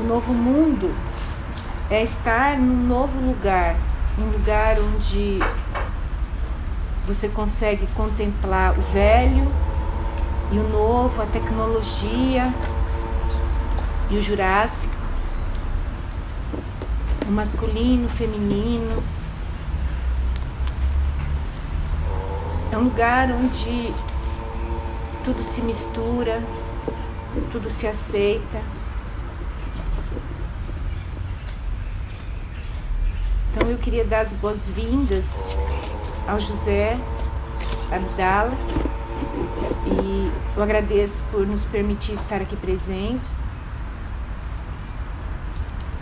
O novo mundo é estar num novo lugar, um lugar onde você consegue contemplar o velho e o novo, a tecnologia e o jurássico, o masculino, o feminino. É um lugar onde tudo se mistura, tudo se aceita. Então eu queria dar as boas-vindas ao José Abdala e eu agradeço por nos permitir estar aqui presentes.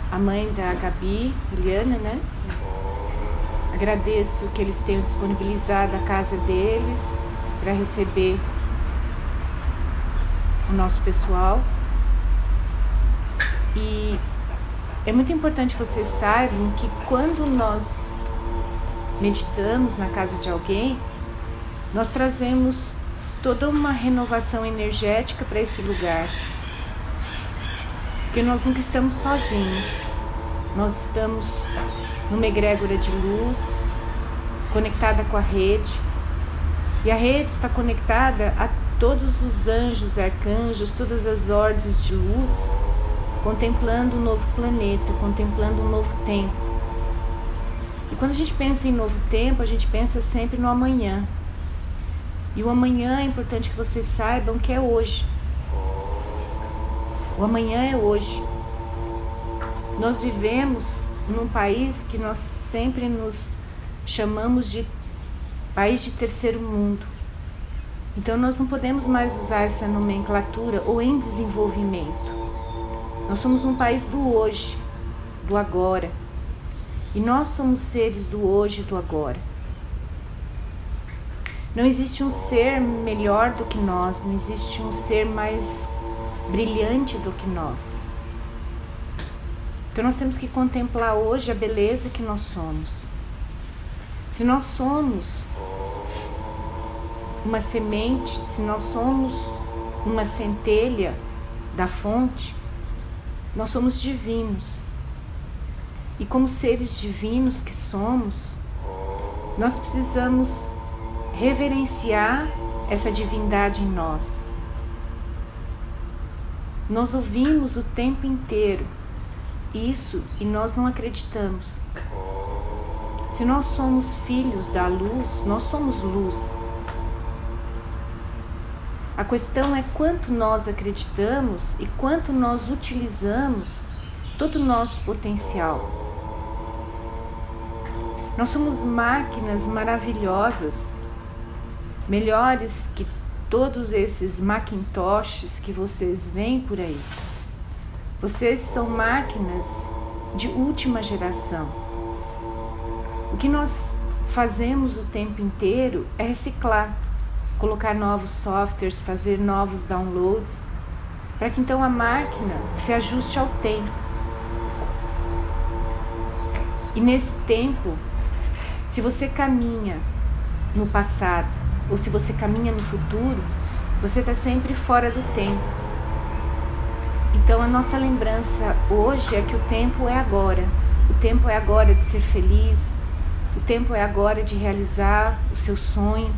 A mãe da Gabi, Eliana, né? Agradeço que eles tenham disponibilizado a casa deles para receber o nosso pessoal. E é muito importante vocês saibam que quando nós meditamos na casa de alguém, nós trazemos toda uma renovação energética para esse lugar. Porque nós nunca estamos sozinhos. Nós estamos numa egrégora de luz, conectada com a rede. E a rede está conectada a todos os anjos, arcanjos, todas as ordens de luz, contemplando um novo planeta, contemplando um novo tempo. E quando a gente pensa em novo tempo, a gente pensa sempre no amanhã. E o amanhã é importante que vocês saibam que é hoje. O amanhã é hoje. Nós vivemos num país que nós sempre nos chamamos de país de terceiro mundo. Então nós não podemos mais usar essa nomenclatura ou em desenvolvimento. Nós somos um país do hoje, do agora. E nós somos seres do hoje e do agora. Não existe um ser melhor do que nós, não existe um ser mais brilhante do que nós. Então nós temos que contemplar hoje a beleza que nós somos. Se nós somos uma semente, se nós somos uma centelha da fonte, nós somos divinos. E como seres divinos que somos, nós precisamos reverenciar essa divindade em nós. Nós ouvimos o tempo inteiro isso e nós não acreditamos. Se nós somos filhos da luz, nós somos luz. A questão é quanto nós acreditamos e quanto nós utilizamos todo o nosso potencial. Nós somos máquinas maravilhosas, melhores que todos esses Macintoshes que vocês veem por aí. Vocês são máquinas de última geração. O que nós fazemos o tempo inteiro é reciclar colocar novos softwares, fazer novos downloads, para que então a máquina se ajuste ao tempo. E nesse tempo, se você caminha no passado ou se você caminha no futuro, você está sempre fora do tempo. Então a nossa lembrança hoje é que o tempo é agora. O tempo é agora de ser feliz. O tempo é agora de realizar o seu sonho.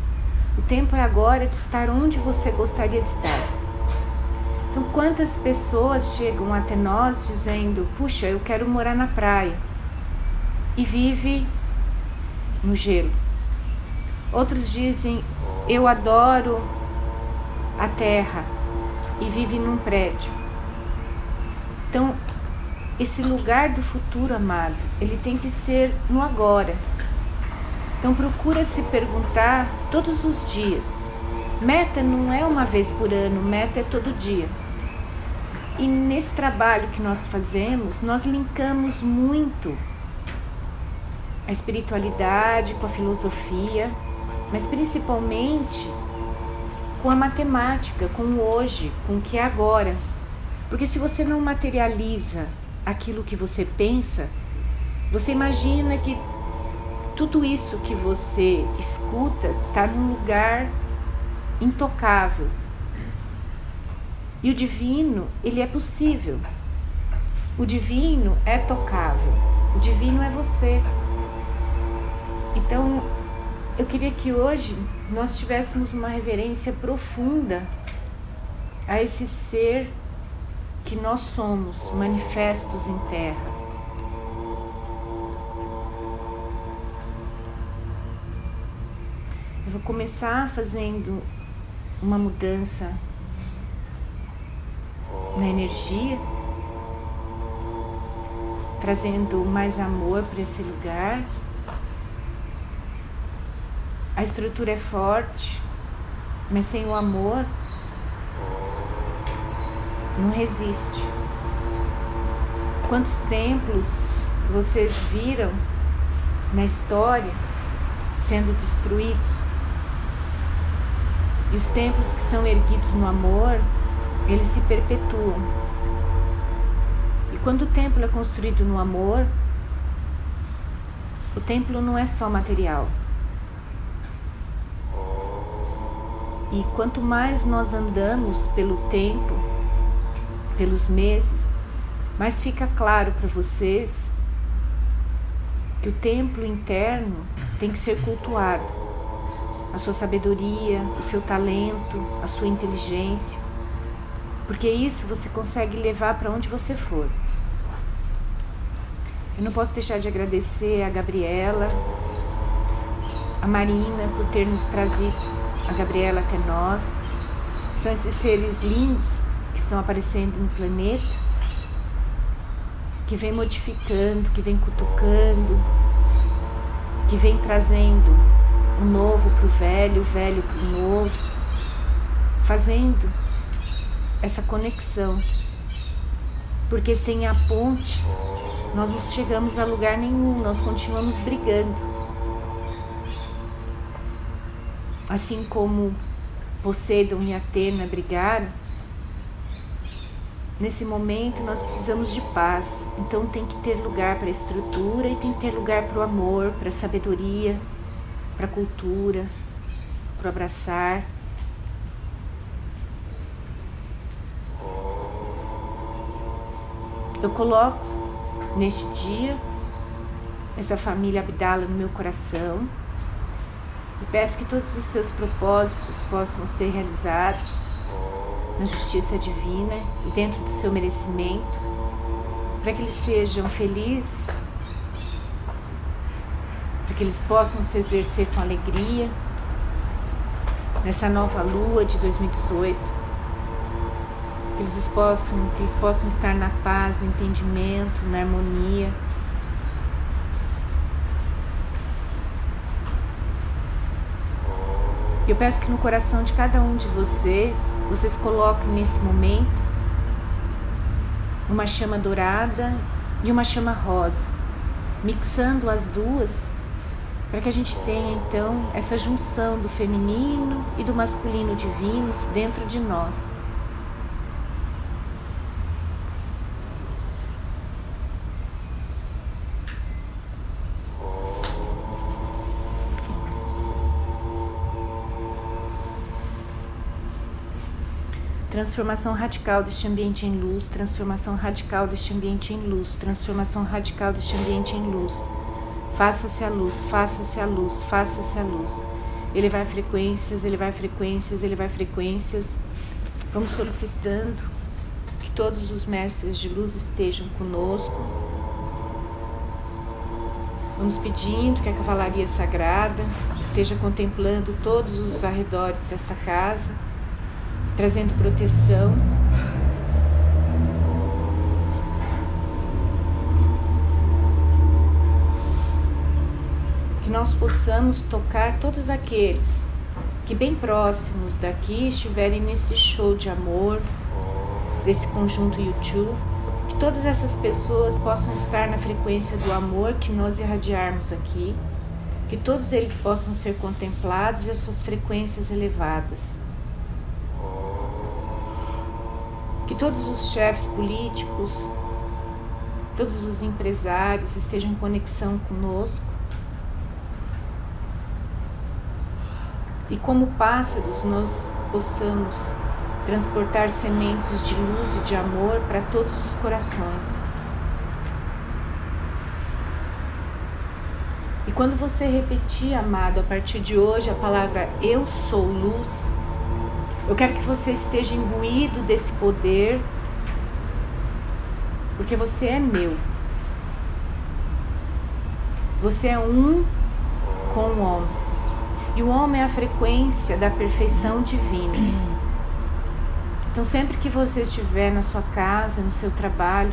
O tempo é agora de estar onde você gostaria de estar. Então, quantas pessoas chegam até nós dizendo: Puxa, eu quero morar na praia e vive no gelo. Outros dizem: Eu adoro a terra e vive num prédio. Então, esse lugar do futuro, amado, ele tem que ser no agora. Então procura se perguntar todos os dias. Meta não é uma vez por ano, meta é todo dia. E nesse trabalho que nós fazemos, nós linkamos muito a espiritualidade com a filosofia, mas principalmente com a matemática, com o hoje, com o que é agora. Porque se você não materializa aquilo que você pensa, você imagina que tudo isso que você escuta está num lugar intocável. E o divino, ele é possível. o divino é tocável, o divino é você. Então, eu queria que hoje nós tivéssemos uma reverência profunda a esse ser que nós somos, manifestos em terra. Começar fazendo uma mudança na energia, trazendo mais amor para esse lugar. A estrutura é forte, mas sem o amor não resiste. Quantos templos vocês viram na história sendo destruídos? E os templos que são erguidos no amor, eles se perpetuam. E quando o templo é construído no amor, o templo não é só material. E quanto mais nós andamos pelo tempo, pelos meses, mais fica claro para vocês que o templo interno tem que ser cultuado. A sua sabedoria, o seu talento, a sua inteligência, porque isso você consegue levar para onde você for. Eu não posso deixar de agradecer a Gabriela, a Marina por ter nos trazido a Gabriela até nós. São esses seres lindos que estão aparecendo no planeta, que vem modificando, que vem cutucando, que vem trazendo o novo para o velho, o velho para o novo, fazendo essa conexão. Porque sem a ponte, nós não chegamos a lugar nenhum, nós continuamos brigando. assim como Poseidon e Atena brigaram, nesse momento nós precisamos de paz. Então tem que ter lugar para a estrutura e tem que ter lugar para o amor, para a sabedoria, para a cultura, para abraçar. Eu coloco neste dia essa família Abdala no meu coração. E peço que todos os seus propósitos possam ser realizados na justiça divina e dentro do seu merecimento, para que eles sejam felizes, para que eles possam se exercer com alegria nessa nova lua de 2018, que eles possam, que eles possam estar na paz, no entendimento, na harmonia. Eu peço que no coração de cada um de vocês, vocês coloquem nesse momento uma chama dourada e uma chama rosa, mixando as duas, para que a gente tenha então essa junção do feminino e do masculino divinos dentro de nós. Transformação radical deste ambiente em luz, transformação radical deste ambiente em luz, transformação radical deste ambiente em luz. Faça-se a luz, faça-se a luz, faça-se a luz. Ele vai frequências, ele vai frequências, ele vai frequências. Vamos solicitando que todos os mestres de luz estejam conosco. Vamos pedindo que a cavalaria sagrada esteja contemplando todos os arredores desta casa trazendo proteção. Nós possamos tocar todos aqueles que bem próximos daqui estiverem nesse show de amor, desse conjunto YouTube, que todas essas pessoas possam estar na frequência do amor que nós irradiarmos aqui, que todos eles possam ser contemplados e as suas frequências elevadas. que todos os chefes políticos, todos os empresários estejam em conexão conosco. e como pássaros nós possamos transportar sementes de luz e de amor para todos os corações. E quando você repetir, amado, a partir de hoje a palavra eu sou luz, eu quero que você esteja imbuído desse poder, porque você é meu. Você é um com o homem. E o homem é a frequência da perfeição divina. Então, sempre que você estiver na sua casa, no seu trabalho,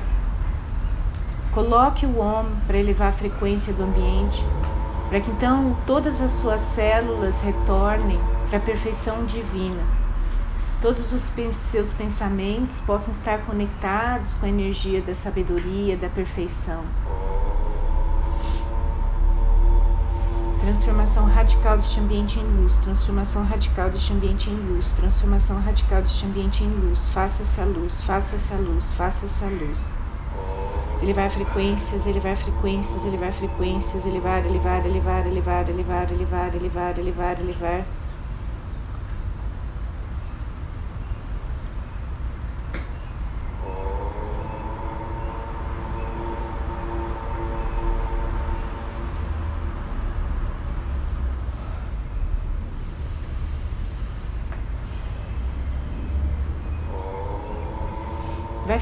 coloque o homem para elevar a frequência do ambiente, para que então todas as suas células retornem para a perfeição divina. Todos os seus pensamentos possam estar conectados com a energia da sabedoria, da perfeição. Transformação radical deste ambiente em luz, transformação radical deste ambiente em luz, transformação radical deste ambiente em luz. Faça-se a luz, faça-se a luz, faça-se a luz. Ele vai a frequências, ele vai a frequências, ele vai a frequências, ele vai, ele vai, ele vai, ele vai, ele vai,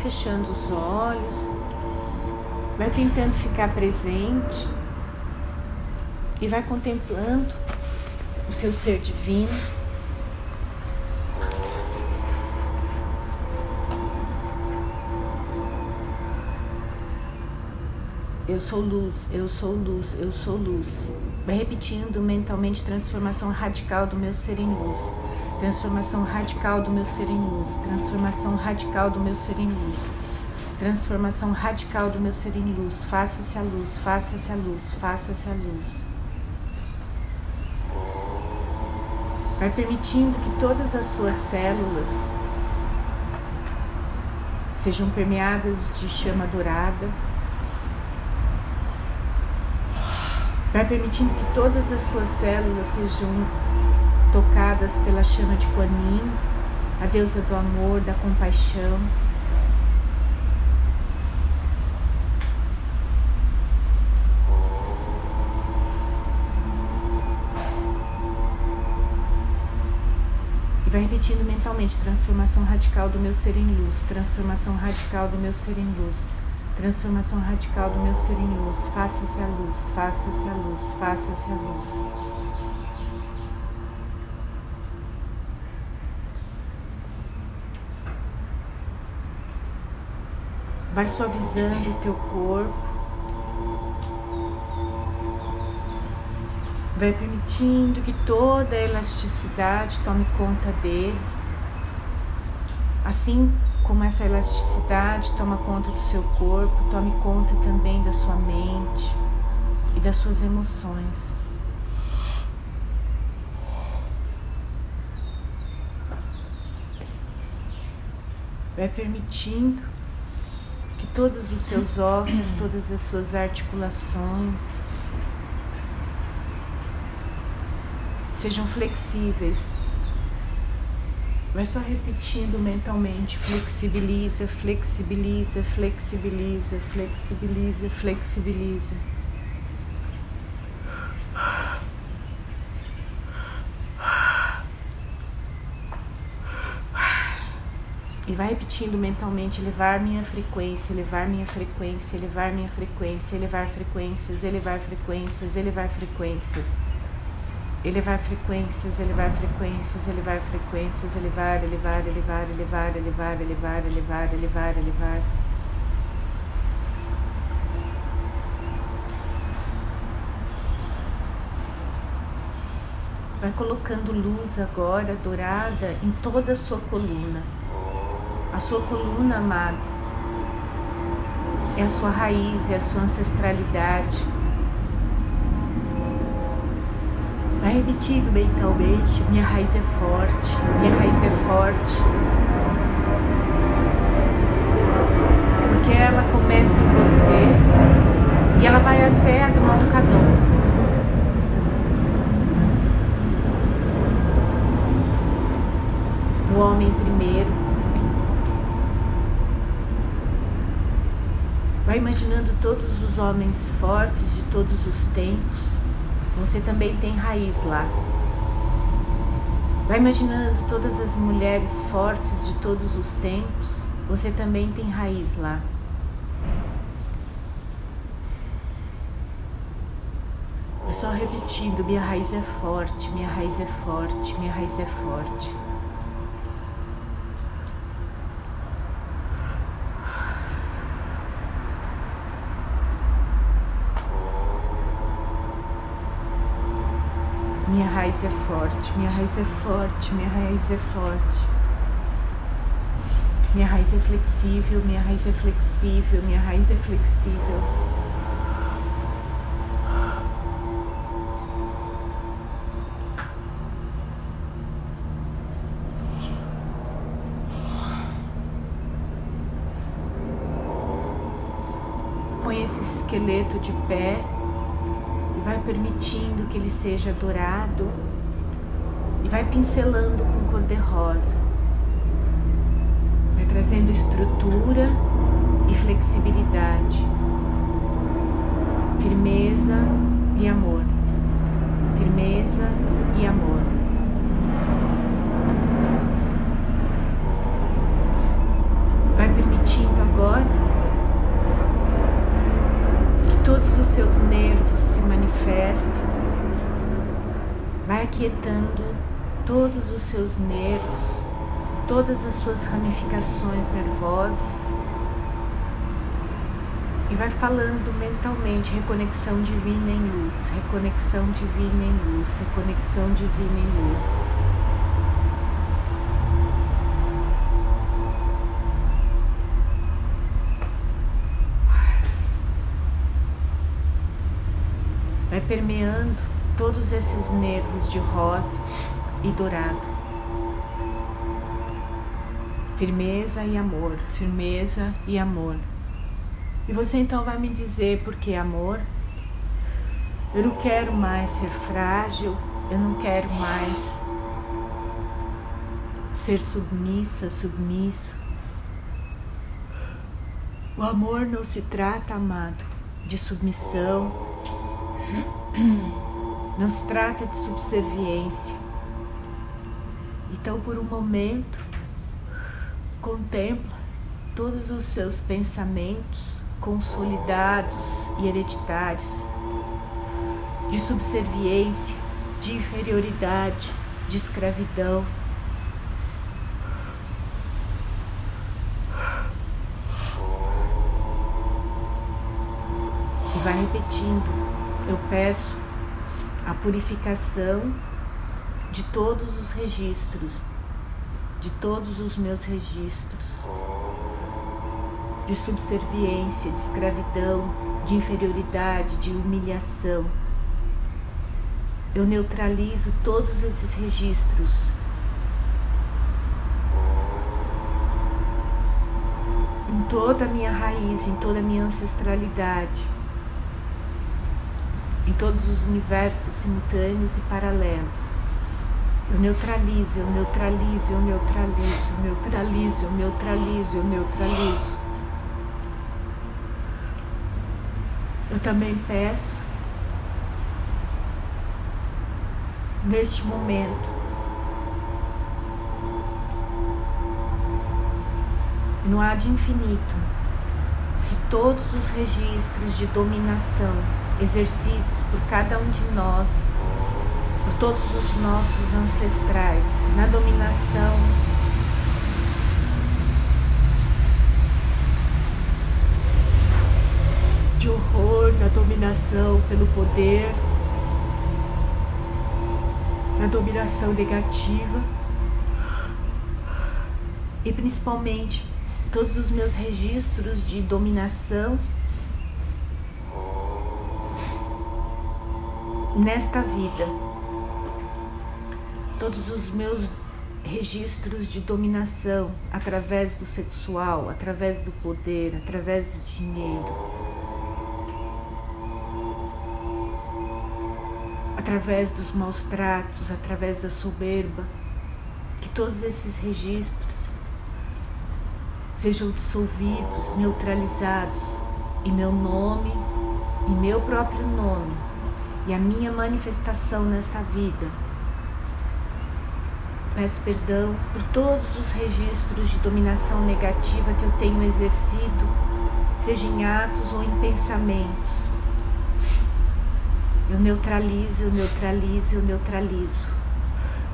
fechando os olhos, vai tentando ficar presente e vai contemplando o seu ser divino. Eu sou luz, eu sou luz, eu sou luz. Vai repetindo mentalmente transformação radical do meu ser em luz. Transformação radical do meu ser em luz. Transformação radical do meu ser em luz. Transformação radical do meu ser em luz. Faça-se a luz, faça-se a luz, faça-se a luz. Vai permitindo que todas as suas células sejam permeadas de chama dourada. Vai permitindo que todas as suas células sejam tocadas pela chama de Kuan Yin, a deusa do amor, da compaixão. E vai repetindo mentalmente: transformação radical do meu ser em luz, transformação radical do meu ser em luz, transformação radical do meu ser em luz. Faça-se a luz, faça-se a luz, faça-se a luz. Vai suavizando o teu corpo. Vai permitindo que toda a elasticidade tome conta dele. Assim como essa elasticidade toma conta do seu corpo, tome conta também da sua mente e das suas emoções. Vai permitindo todos os seus ossos, todas as suas articulações sejam flexíveis. Vai só repetindo mentalmente: flexibiliza, flexibiliza, flexibiliza, flexibiliza, flexibiliza. Vai repetindo mentalmente: elevar minha frequência, elevar minha frequência, elevar minha frequência, elevar frequências, elevar frequências, elevar frequências. Elevar frequências, elevar frequências, elevar frequências, elevar, elevar, elevar, elevar, elevar, elevar, elevar, elevar, elevar. Vai colocando luz agora dourada em toda a sua coluna a sua coluna, amado, é a sua raiz, é a sua ancestralidade. Vai repetindo mentalmente: minha raiz é forte, minha raiz é forte. Porque ela começa em você e ela vai até a do Mancadão. O homem primeiro Vai imaginando todos os homens fortes de todos os tempos, você também tem raiz lá. Vai imaginando todas as mulheres fortes de todos os tempos, você também tem raiz lá. É só repetindo: minha raiz é forte, minha raiz é forte, minha raiz é forte. Minha raiz é forte, minha raiz é forte, minha raiz é forte. Minha raiz é flexível, minha raiz é flexível, minha raiz é flexível. Põe esse esqueleto de pé permitindo que ele seja dourado e vai pincelando com cor de rosa. Vai trazendo estrutura e flexibilidade, firmeza e amor. Firmeza e amor. Vai permitindo agora todos os seus nervos se manifestem. Vai aquietando todos os seus nervos, todas as suas ramificações nervosas. E vai falando mentalmente reconexão divina em luz, reconexão divina em luz, reconexão divina em luz. Permeando todos esses nervos de rosa e dourado. Firmeza e amor, firmeza e amor. E você então vai me dizer por que amor? Eu não quero mais ser frágil, eu não quero mais ser submissa, submisso. O amor não se trata, amado, de submissão, não se trata de subserviência. Então, por um momento, contempla todos os seus pensamentos consolidados e hereditários de subserviência, de inferioridade, de escravidão. E vai repetindo eu peço a purificação de todos os registros, de todos os meus registros, de subserviência, de escravidão, de inferioridade, de humilhação. Eu neutralizo todos esses registros. Em toda a minha raiz, em toda a minha ancestralidade em todos os universos simultâneos e paralelos. Eu neutralizo, eu neutralizo, eu neutralizo, eu neutralizo, eu neutralizo, eu neutralizo. Eu também peço, neste momento, no ar de infinito, que todos os registros de dominação exercidos por cada um de nós, por todos os nossos ancestrais, na dominação. De horror, na dominação pelo poder, na dominação negativa e principalmente todos os meus registros de dominação nesta vida. Todos os meus registros de dominação através do sexual, através do poder, através do dinheiro, através dos maus tratos, através da soberba, que todos esses registros sejam dissolvidos, neutralizados, e meu nome, e meu próprio nome e a minha manifestação nessa vida. Peço perdão por todos os registros de dominação negativa que eu tenho exercido, seja em atos ou em pensamentos. Eu neutralizo, eu neutralizo, eu neutralizo.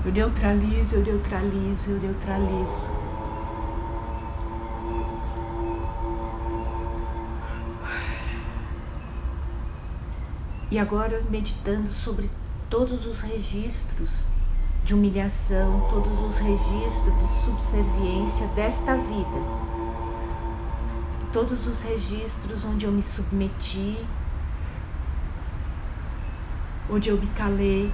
Eu neutralizo, eu neutralizo, eu neutralizo. E agora meditando sobre todos os registros de humilhação, todos os registros de subserviência desta vida, todos os registros onde eu me submeti, onde eu me calei,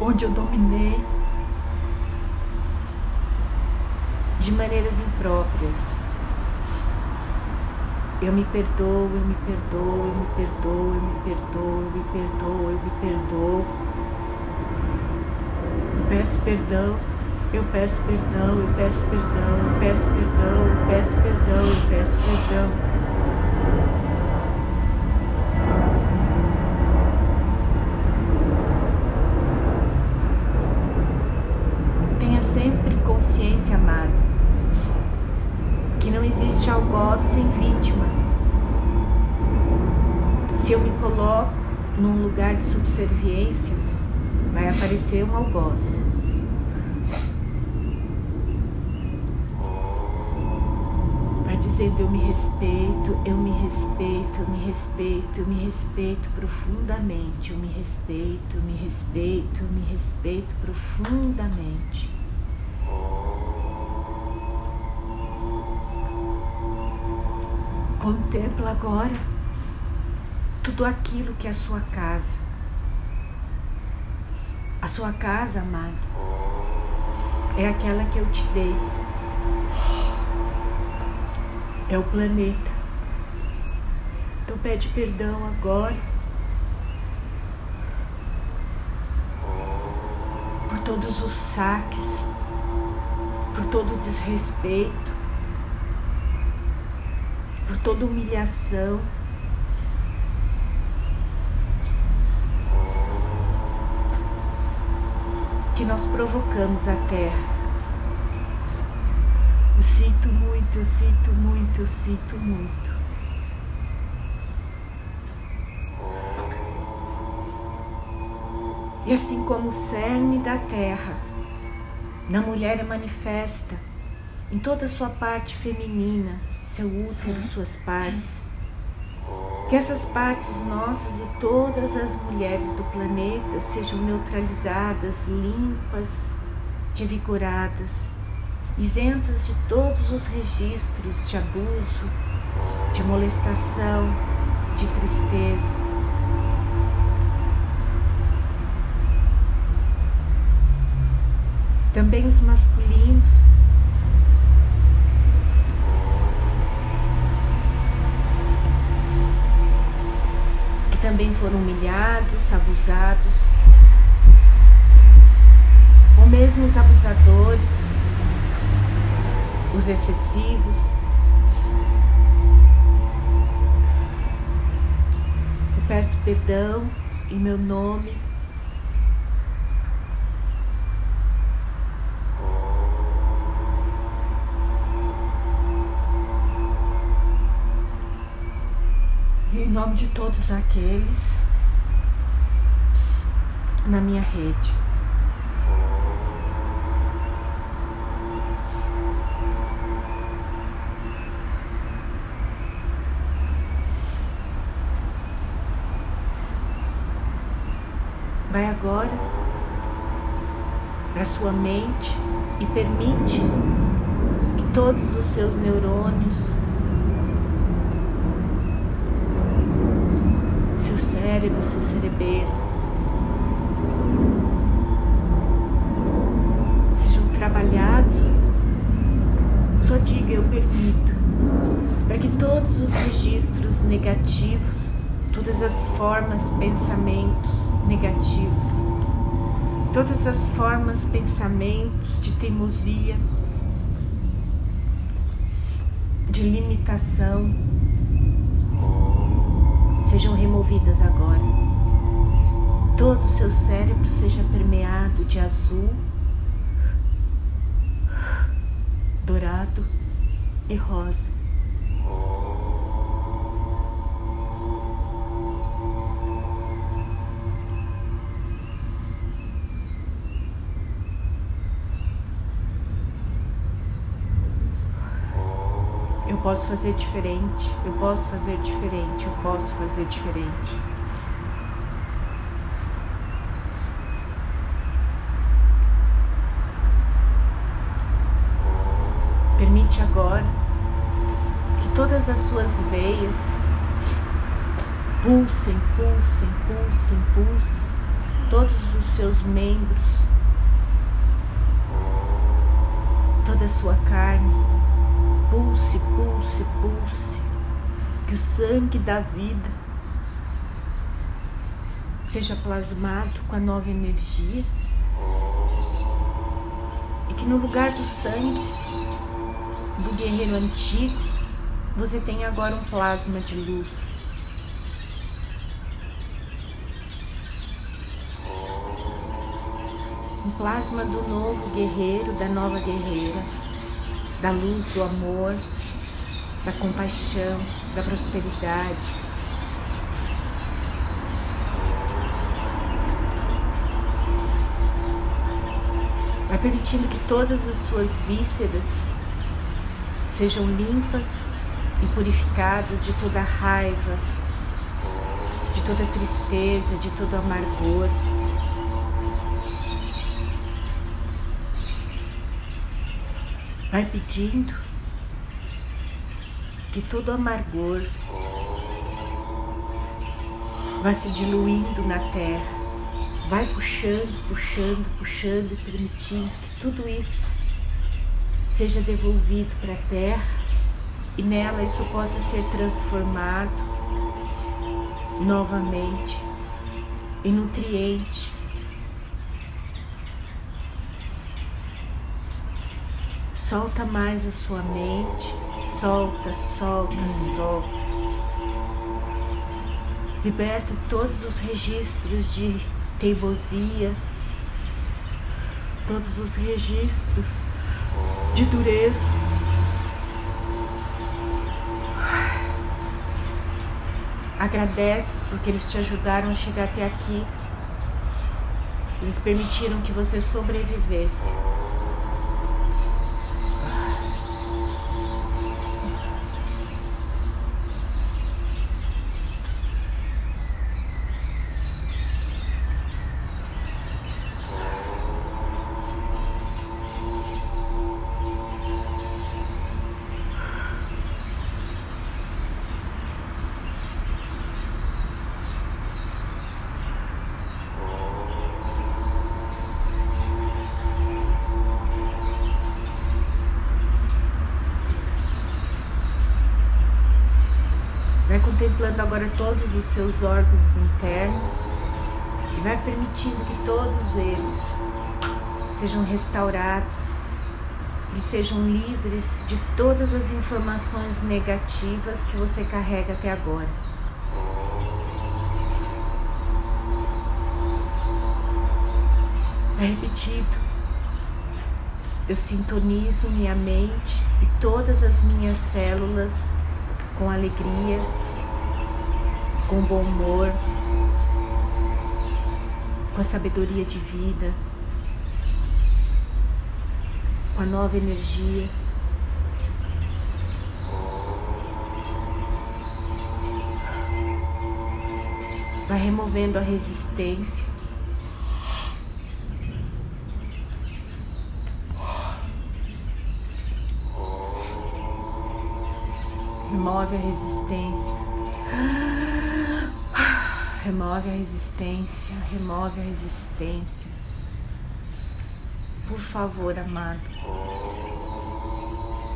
onde eu dominei de maneiras impróprias. Eu me perdoo, eu me perdoo, eu me perdoo, eu me perdoo, eu me perdoo, eu me perdoo. Eu peço perdão, eu peço perdão, eu peço perdão, eu peço perdão, eu peço perdão, eu peço perdão. De subserviência, vai aparecer um algoz. Vai dizendo eu me respeito, eu me respeito, eu me respeito, eu me respeito profundamente, eu me respeito, eu me respeito, eu me respeito profundamente. Contempla agora tudo aquilo que é a sua casa. A sua casa, amado, é aquela que eu te dei. É o planeta. Então pede perdão agora por todos os saques, por todo o desrespeito, por toda humilhação. Que nós provocamos a terra. Eu sinto muito, eu sinto muito, eu sinto muito. E assim como o cerne da terra, na mulher é manifesta, em toda a sua parte feminina, seu útero, suas partes. Que essas partes nossas e todas as mulheres do planeta sejam neutralizadas, limpas, revigoradas, isentas de todos os registros de abuso, de molestação, de tristeza. Também os masculinos também foram humilhados, abusados, ou mesmo os abusadores, os excessivos. Eu peço perdão em meu nome nome de todos aqueles na minha rede. Vai agora para sua mente e permite que todos os seus neurônios cérebro, seu cerebelo. Sejam trabalhados. Só diga eu permito. Para que todos os registros negativos, todas as formas, pensamentos negativos, todas as formas, pensamentos de teimosia, de limitação, sejam removidas agora. Todo o seu cérebro seja permeado de azul, dourado e rosa. Posso fazer diferente, eu posso fazer diferente, eu posso fazer diferente. Permite agora que todas as suas veias pulsem, pulsem, pulsem, pulsem, todos os seus membros, toda a sua carne Pulse, pulse, pulse. Que o sangue da vida seja plasmado com a nova energia. E que no lugar do sangue do guerreiro antigo, você tenha agora um plasma de luz. Um plasma do novo guerreiro, da nova guerreira da luz do amor, da compaixão, da prosperidade. Vai permitindo que todas as suas vísceras sejam limpas e purificadas de toda raiva, de toda tristeza, de todo amargor. Vai pedindo que todo amargor vá se diluindo na terra. Vai puxando, puxando, puxando e permitindo que tudo isso seja devolvido para a terra e nela isso possa ser transformado novamente em nutriente Solta mais a sua mente. Solta, solta, solta. Liberta todos os registros de teimosia, todos os registros de dureza. Agradece porque eles te ajudaram a chegar até aqui. Eles permitiram que você sobrevivesse. Todos os seus órgãos internos e vai permitindo que todos eles sejam restaurados e sejam livres de todas as informações negativas que você carrega até agora. É repetido. Eu sintonizo minha mente e todas as minhas células com alegria com bom humor, com a sabedoria de vida, com a nova energia. Vai removendo a resistência. Remove a resistência. Remove a resistência, remove a resistência. Por favor, amado.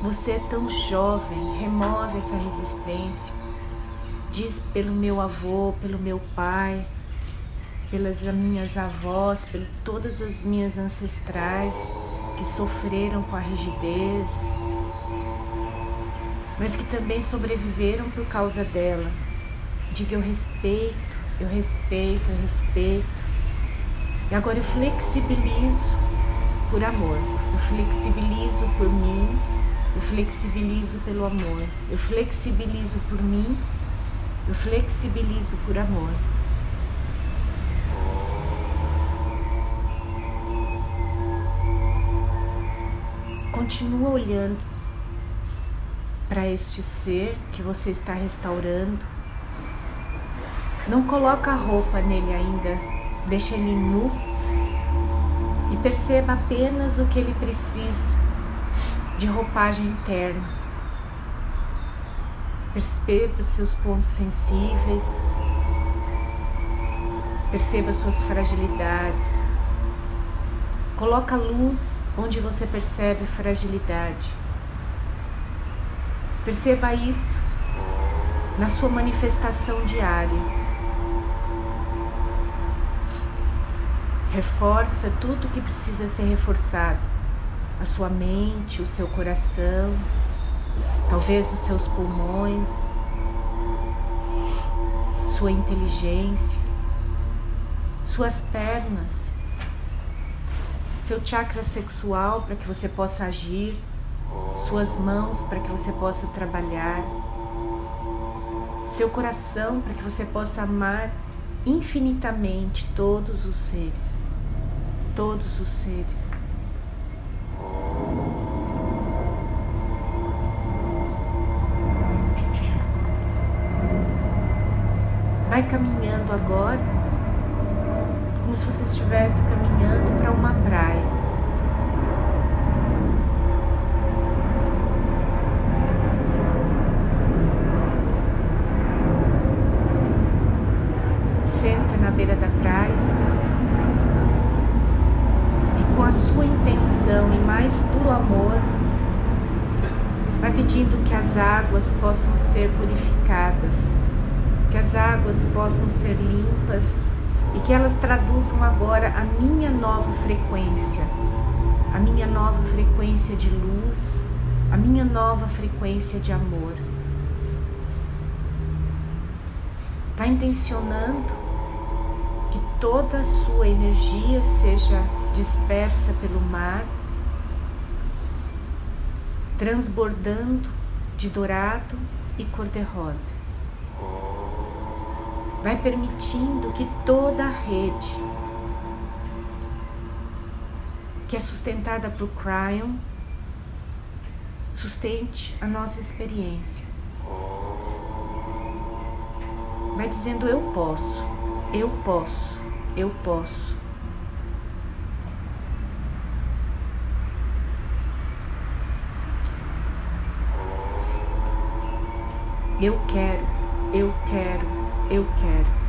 Você é tão jovem, remove essa resistência. Diz pelo meu avô, pelo meu pai, pelas minhas avós, por todas as minhas ancestrais que sofreram com a rigidez, mas que também sobreviveram por causa dela Diga eu respeito, eu respeito, eu respeito. E agora eu flexibilizo por amor. Eu flexibilizo por mim. Eu flexibilizo pelo amor. Eu flexibilizo por mim. Eu flexibilizo por amor. Continua olhando para este ser que você está restaurando. Não coloca a roupa nele ainda, deixa ele nu e perceba apenas o que ele precisa de roupagem interna. Perceba os seus pontos sensíveis, perceba suas fragilidades. Coloca luz onde você percebe fragilidade. Perceba isso na sua manifestação diária. Reforça tudo que precisa ser reforçado. A sua mente, o seu coração, talvez os seus pulmões, sua inteligência, suas pernas, seu chakra sexual para que você possa agir, suas mãos para que você possa trabalhar, seu coração para que você possa amar infinitamente todos os seres todos os seres. Vai caminhando agora, como se você estivesse caminhando para uma praia. Senta na beira da praia. sua intenção e mais puro amor, vai pedindo que as águas possam ser purificadas, que as águas possam ser limpas e que elas traduzam agora a minha nova frequência, a minha nova frequência de luz, a minha nova frequência de amor. Vai intencionando que toda a sua energia seja dispersa pelo mar, transbordando de dourado e cor-de-rosa. Vai permitindo que toda a rede, que é sustentada por Cryon, sustente a nossa experiência. Vai dizendo: Eu posso, eu posso, eu posso. Eu quero, eu quero, eu quero.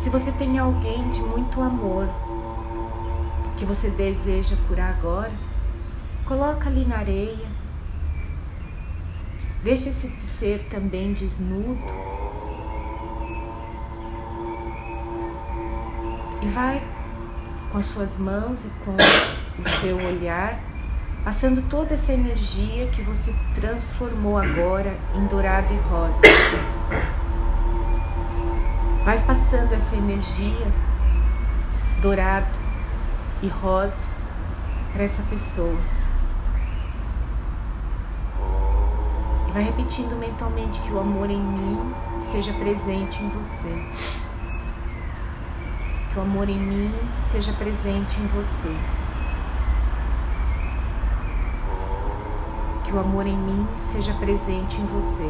Se você tem alguém de muito amor que você deseja curar agora, coloca ali na areia. Deixe esse ser também desnudo. E vai com as suas mãos e com o seu olhar, passando toda essa energia que você transformou agora em dourado e rosa. Vai passando essa energia dourado e rosa para essa pessoa. E vai repetindo mentalmente que o amor em mim seja presente em você que o amor em mim seja presente em você. Que o amor em mim seja presente em você.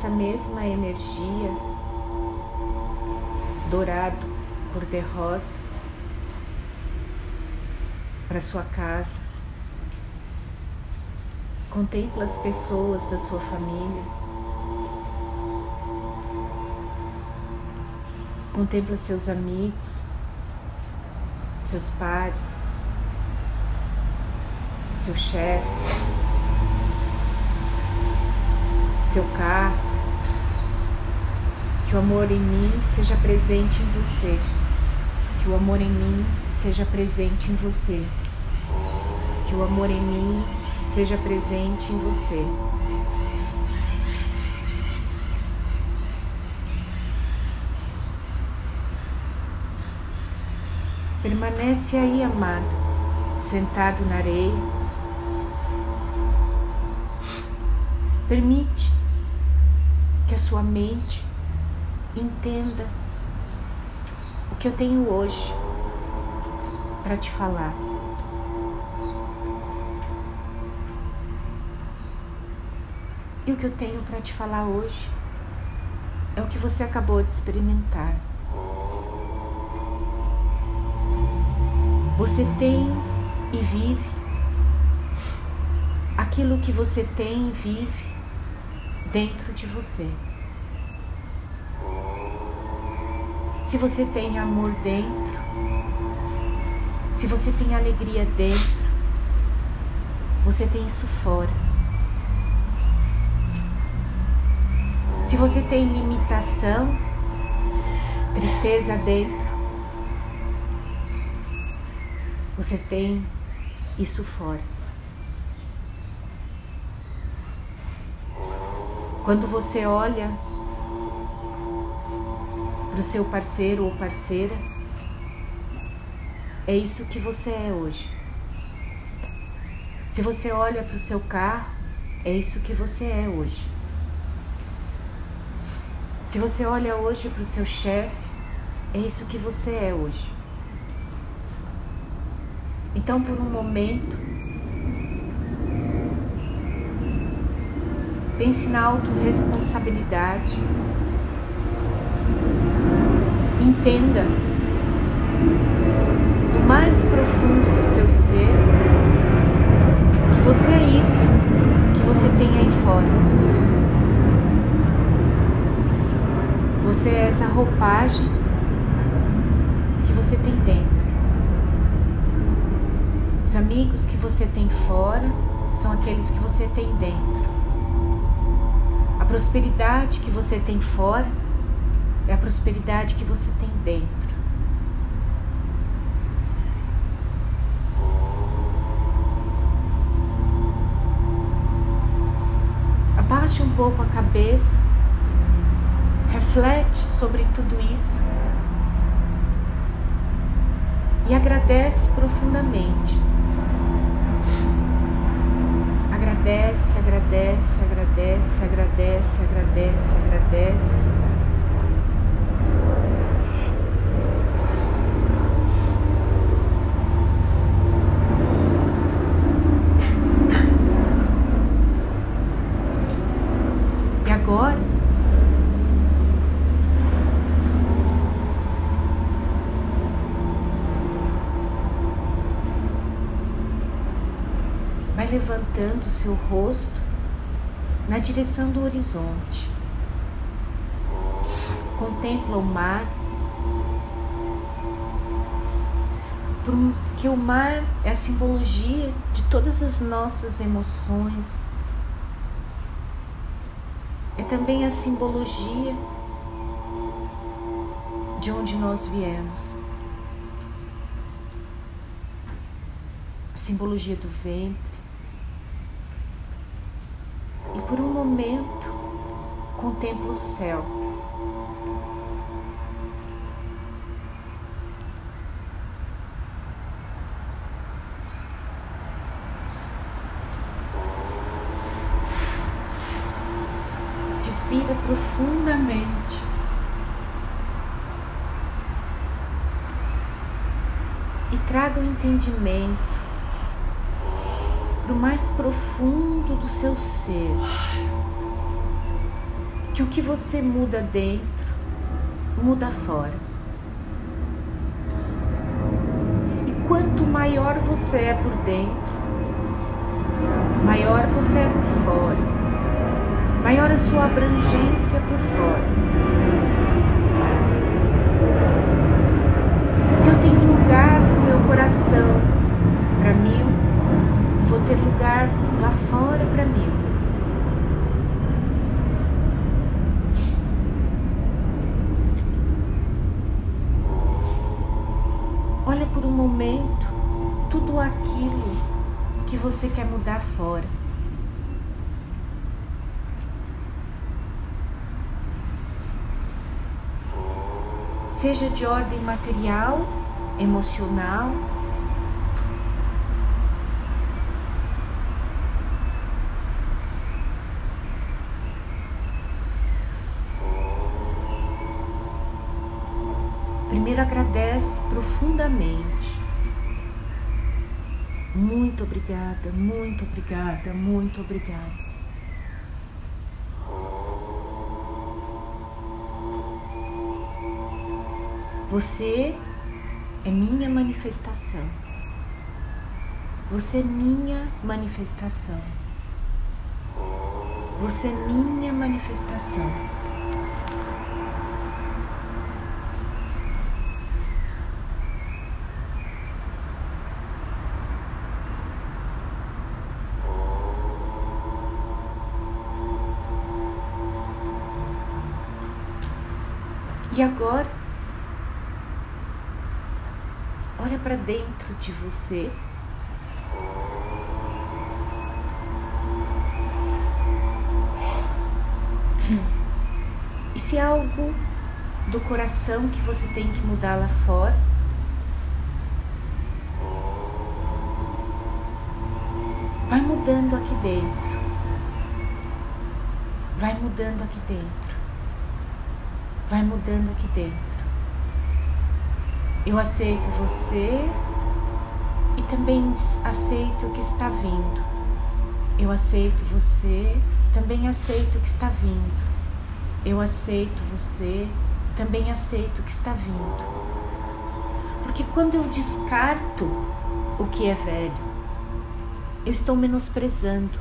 Essa mesma energia dourado, cor-de-rosa, para sua casa. Contempla as pessoas da sua família. Contempla seus amigos, seus pares, seu chefe, seu carro. Que o amor em mim seja presente em você. Que o amor em mim seja presente em você. Que o amor em mim seja presente em você. Permanece aí, amado, sentado na areia. Permite que a sua mente entenda o que eu tenho hoje para te falar. E o que eu tenho para te falar hoje é o que você acabou de experimentar. Você tem e vive aquilo que você tem e vive dentro de você. Se você tem amor dentro, se você tem alegria dentro, você tem isso fora. Se você tem limitação, tristeza dentro, você tem isso fora. Quando você olha para o seu parceiro ou parceira, é isso que você é hoje. Se você olha para o seu carro, é isso que você é hoje. Se você olha hoje para o seu chefe, é isso que você é hoje. Então, por um momento, pense na autorresponsabilidade. Entenda no mais profundo do seu ser que você é isso que você tem aí fora. Você é essa roupagem que você tem dentro. Os amigos que você tem fora são aqueles que você tem dentro. A prosperidade que você tem fora é a prosperidade que você tem dentro. Abaixe um pouco a cabeça, reflete sobre tudo isso e agradece profundamente. Agradece, agradece, agradece, agradece, agradece, agradece. Levantando seu rosto na direção do horizonte. Contempla o mar, porque o mar é a simbologia de todas as nossas emoções, é também a simbologia de onde nós viemos. A simbologia do ventre, por um momento, contempla o céu. Respira profundamente. E traga o entendimento para o mais profundo do seu ser. Que o que você muda dentro, muda fora. E quanto maior você é por dentro, maior você é por fora. Maior a sua abrangência por fora. Se eu tenho um lugar no meu coração para mim ter lugar lá fora para mil. Olha por um momento tudo aquilo que você quer mudar fora. Seja de ordem material, emocional, Primeiro agradece profundamente. Muito obrigada, muito obrigada, muito obrigada. Você é minha manifestação. Você é minha manifestação. Você é minha manifestação. E agora, olha para dentro de você. E se há algo do coração que você tem que mudar lá fora, vai mudando aqui dentro. Vai mudando aqui dentro vai mudando aqui dentro. Eu aceito você e também aceito o que está vindo. Eu aceito você, também aceito o que está vindo. Eu aceito você, também aceito o que está vindo. Porque quando eu descarto o que é velho, eu estou menosprezando.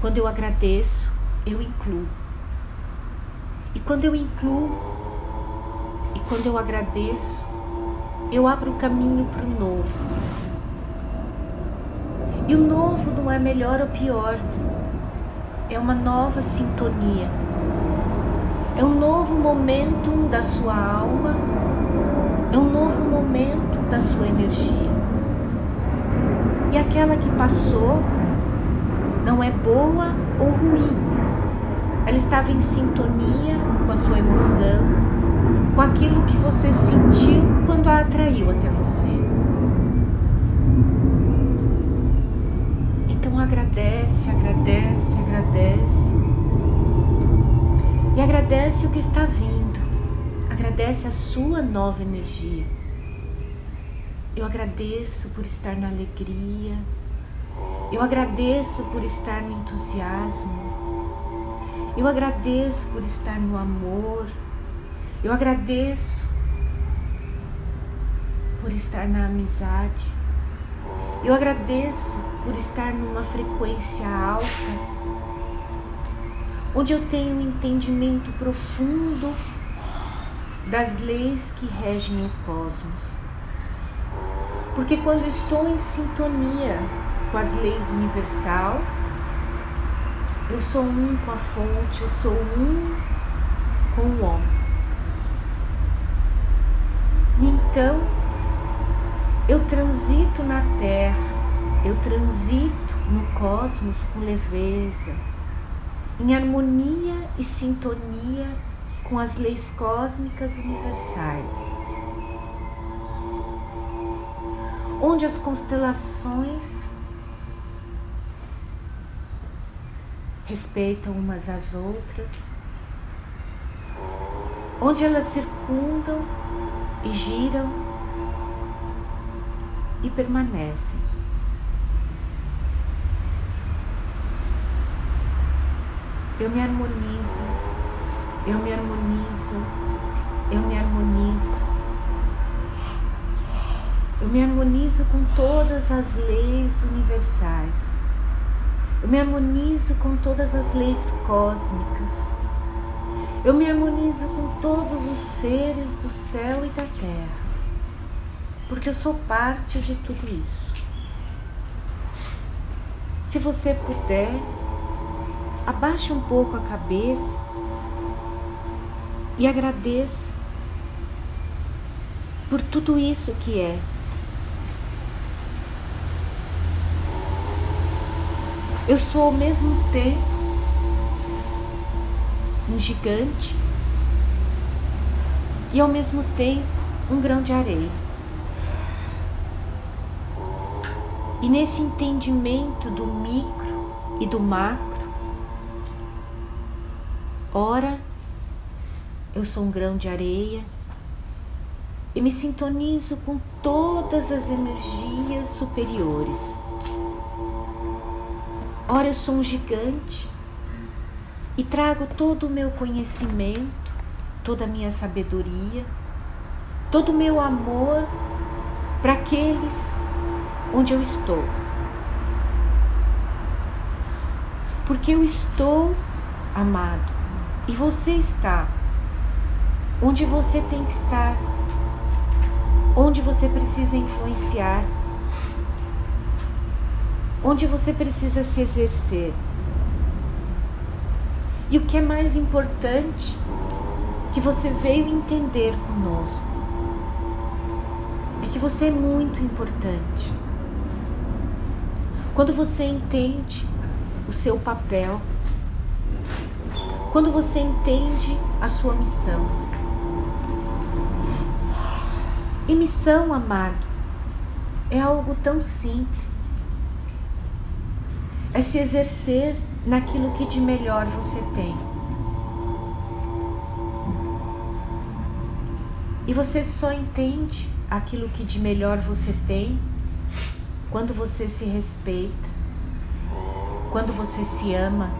Quando eu agradeço, eu incluo. E quando eu incluo e quando eu agradeço, eu abro o caminho para o novo. E o novo não é melhor ou pior, é uma nova sintonia. É um novo momento da sua alma, é um novo momento da sua energia. E aquela que passou não é boa ou ruim, ela estava em sintonia com a sua emoção, com aquilo que você sentiu quando a atraiu até você. Então agradece, agradece, agradece. E agradece o que está vindo. Agradece a sua nova energia. Eu agradeço por estar na alegria. Eu agradeço por estar no entusiasmo. Eu agradeço por estar no amor. Eu agradeço por estar na amizade. Eu agradeço por estar numa frequência alta, onde eu tenho um entendimento profundo das leis que regem o cosmos. Porque quando estou em sintonia com as leis universal, eu sou um com a fonte, eu sou um com o homem. Então, eu transito na Terra, eu transito no cosmos com leveza, em harmonia e sintonia com as leis cósmicas universais, onde as constelações respeitam umas às outras, onde elas circundam e giram e permanecem. Eu me harmonizo, eu me harmonizo, eu me harmonizo, eu me harmonizo com todas as leis universais. Eu me harmonizo com todas as leis cósmicas. Eu me harmonizo com todos os seres do céu e da terra. Porque eu sou parte de tudo isso. Se você puder, abaixe um pouco a cabeça e agradeça por tudo isso que é. Eu sou ao mesmo tempo um gigante e ao mesmo tempo um grão de areia. E nesse entendimento do micro e do macro, ora eu sou um grão de areia e me sintonizo com todas as energias superiores. Ora, eu sou um gigante e trago todo o meu conhecimento, toda a minha sabedoria, todo o meu amor para aqueles onde eu estou. Porque eu estou amado e você está onde você tem que estar onde você precisa influenciar, onde você precisa se exercer. E o que é mais importante, que você veio entender conosco, é que você é muito importante. Quando você entende o seu papel, quando você entende a sua missão, e missão, amado, é algo tão simples. É se exercer naquilo que de melhor você tem. E você só entende aquilo que de melhor você tem quando você se respeita, quando você se ama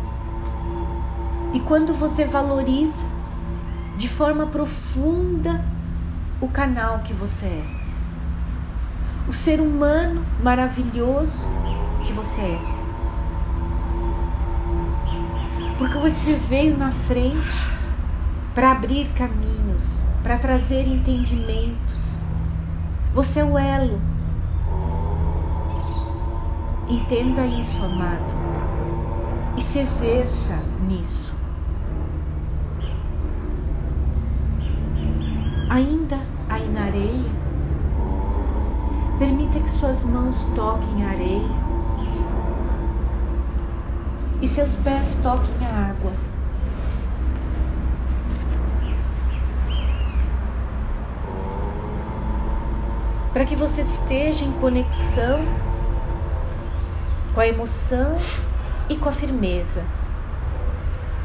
e quando você valoriza de forma profunda o canal que você é, o ser humano maravilhoso que você é. Porque você veio na frente para abrir caminhos, para trazer entendimentos. Você é o elo. Entenda isso, amado, e se exerça nisso. Ainda aí na areia, permita que suas mãos toquem a areia e seus pés toquem a água. Para que você esteja em conexão com a emoção e com a firmeza.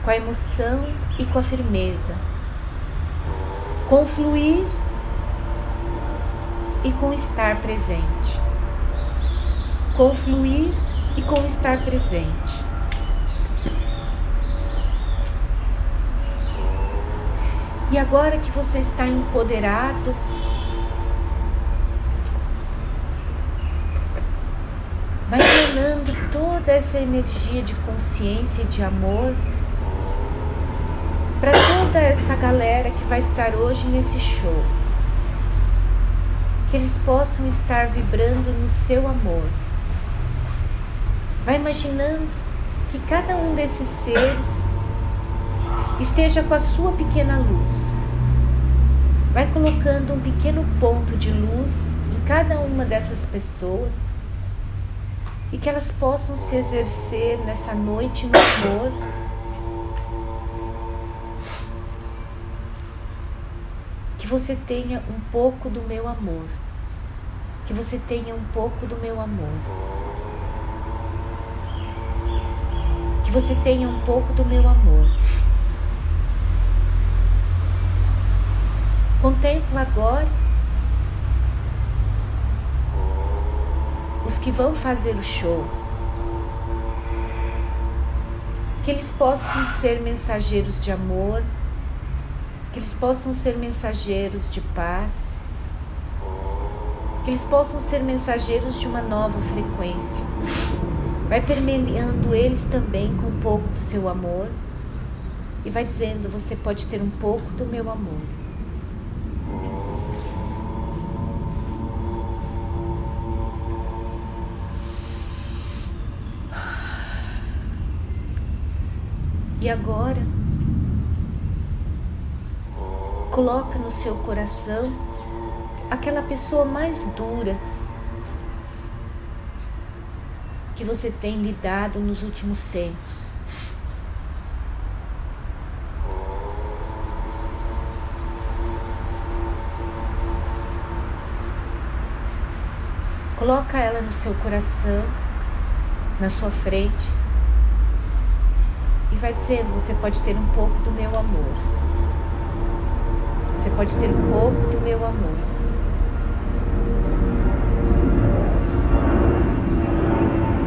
Com a emoção e com a firmeza com fluir e com estar presente. Com fluir e com estar presente. E agora que você está empoderado, vai emanando toda essa energia de consciência e de amor para toda essa galera que vai estar hoje nesse show. Que eles possam estar vibrando no seu amor. Vai imaginando que cada um desses seres esteja com a sua pequena luz. Vai colocando um pequeno ponto de luz em cada uma dessas pessoas e que elas possam se exercer nessa noite no amor que você tenha um pouco do meu amor. Que você tenha um pouco do meu amor. Que você tenha um pouco do meu amor. Contempla agora os que vão fazer o show. Que eles possam ser mensageiros de amor que eles possam ser mensageiros de paz, Que eles possam ser mensageiros de uma nova frequência. Vai permeando eles também com um pouco do seu amor e vai dizendo: Você pode ter um pouco do meu amor. E agora, coloca no seu coração aquela pessoa mais dura que você tem lidado nos últimos tempos. Coloca ela no seu coração, na sua frente. E vai dizendo: Você pode ter um pouco do meu amor. Você pode ter um pouco do meu amor.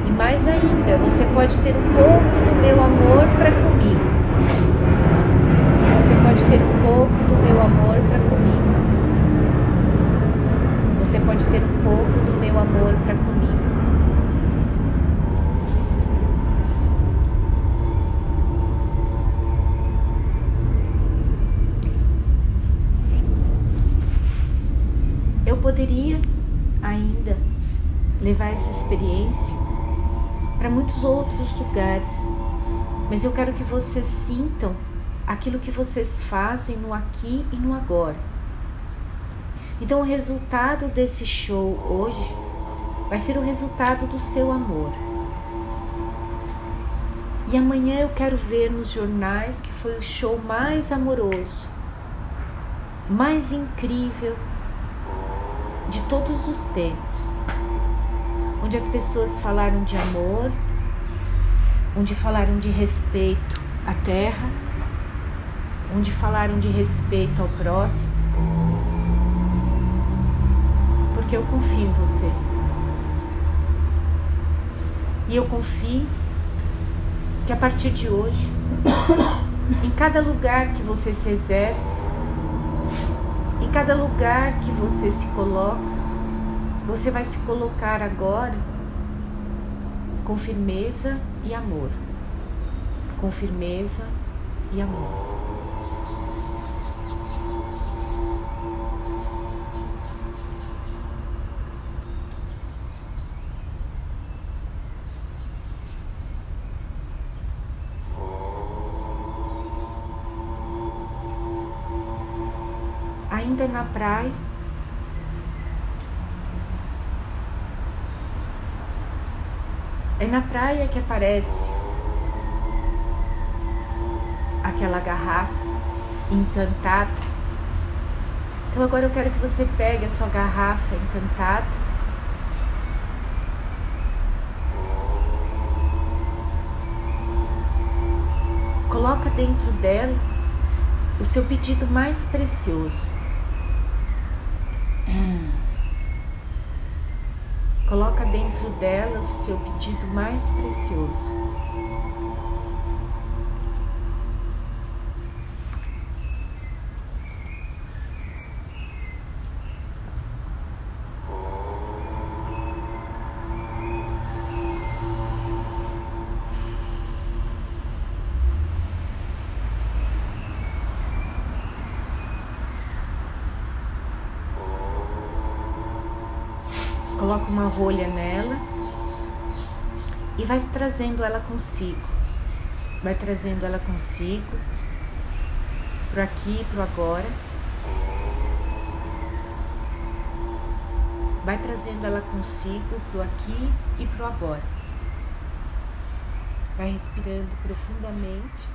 E mais ainda, você pode ter um pouco do meu amor para comigo. Você pode ter um pouco do meu amor para comigo. Você pode ter um pouco do meu amor para comigo. Poderia ainda levar essa experiência para muitos outros lugares, mas eu quero que vocês sintam aquilo que vocês fazem no aqui e no agora. Então, o resultado desse show hoje vai ser o resultado do seu amor. E amanhã eu quero ver nos jornais que foi o show mais amoroso, mais incrível de todos os tempos. Onde as pessoas falaram de amor, onde falaram de respeito à terra, onde falaram de respeito ao próximo porque eu confio em você. E eu confio que a partir de hoje, em cada lugar que você se exerce, em cada lugar que você se coloca, você vai se colocar agora com firmeza e amor. Com firmeza e amor. Ainda na praia. É na praia que aparece aquela garrafa encantada. Então agora eu quero que você pegue a sua garrafa encantada. Coloca dentro dela o seu pedido mais precioso. Coloca dentro dela o seu pedido mais precioso. Trazendo ela consigo. Vai trazendo ela consigo pro aqui pro agora. Vai trazendo ela consigo pro aqui e pro agora. Vai respirando profundamente.